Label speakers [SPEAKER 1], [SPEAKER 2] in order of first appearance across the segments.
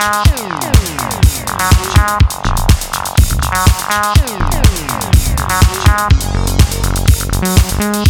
[SPEAKER 1] Thank you.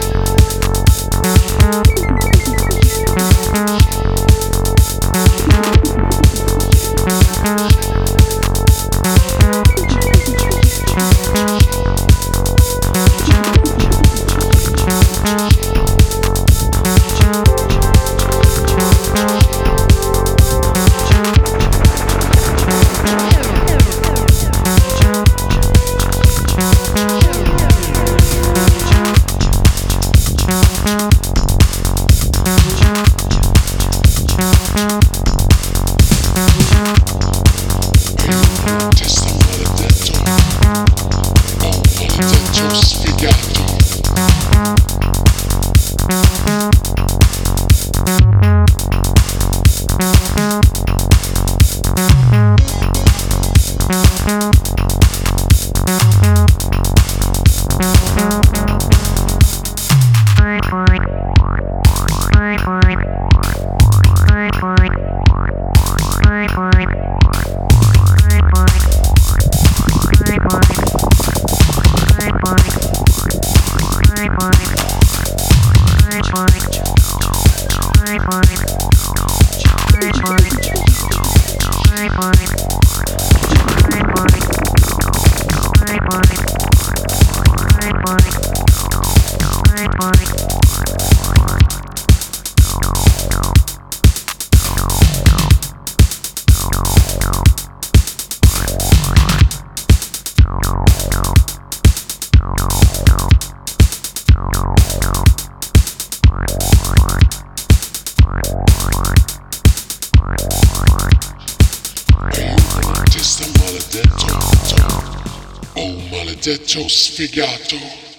[SPEAKER 1] Thank you. Oh maledetto sfigato.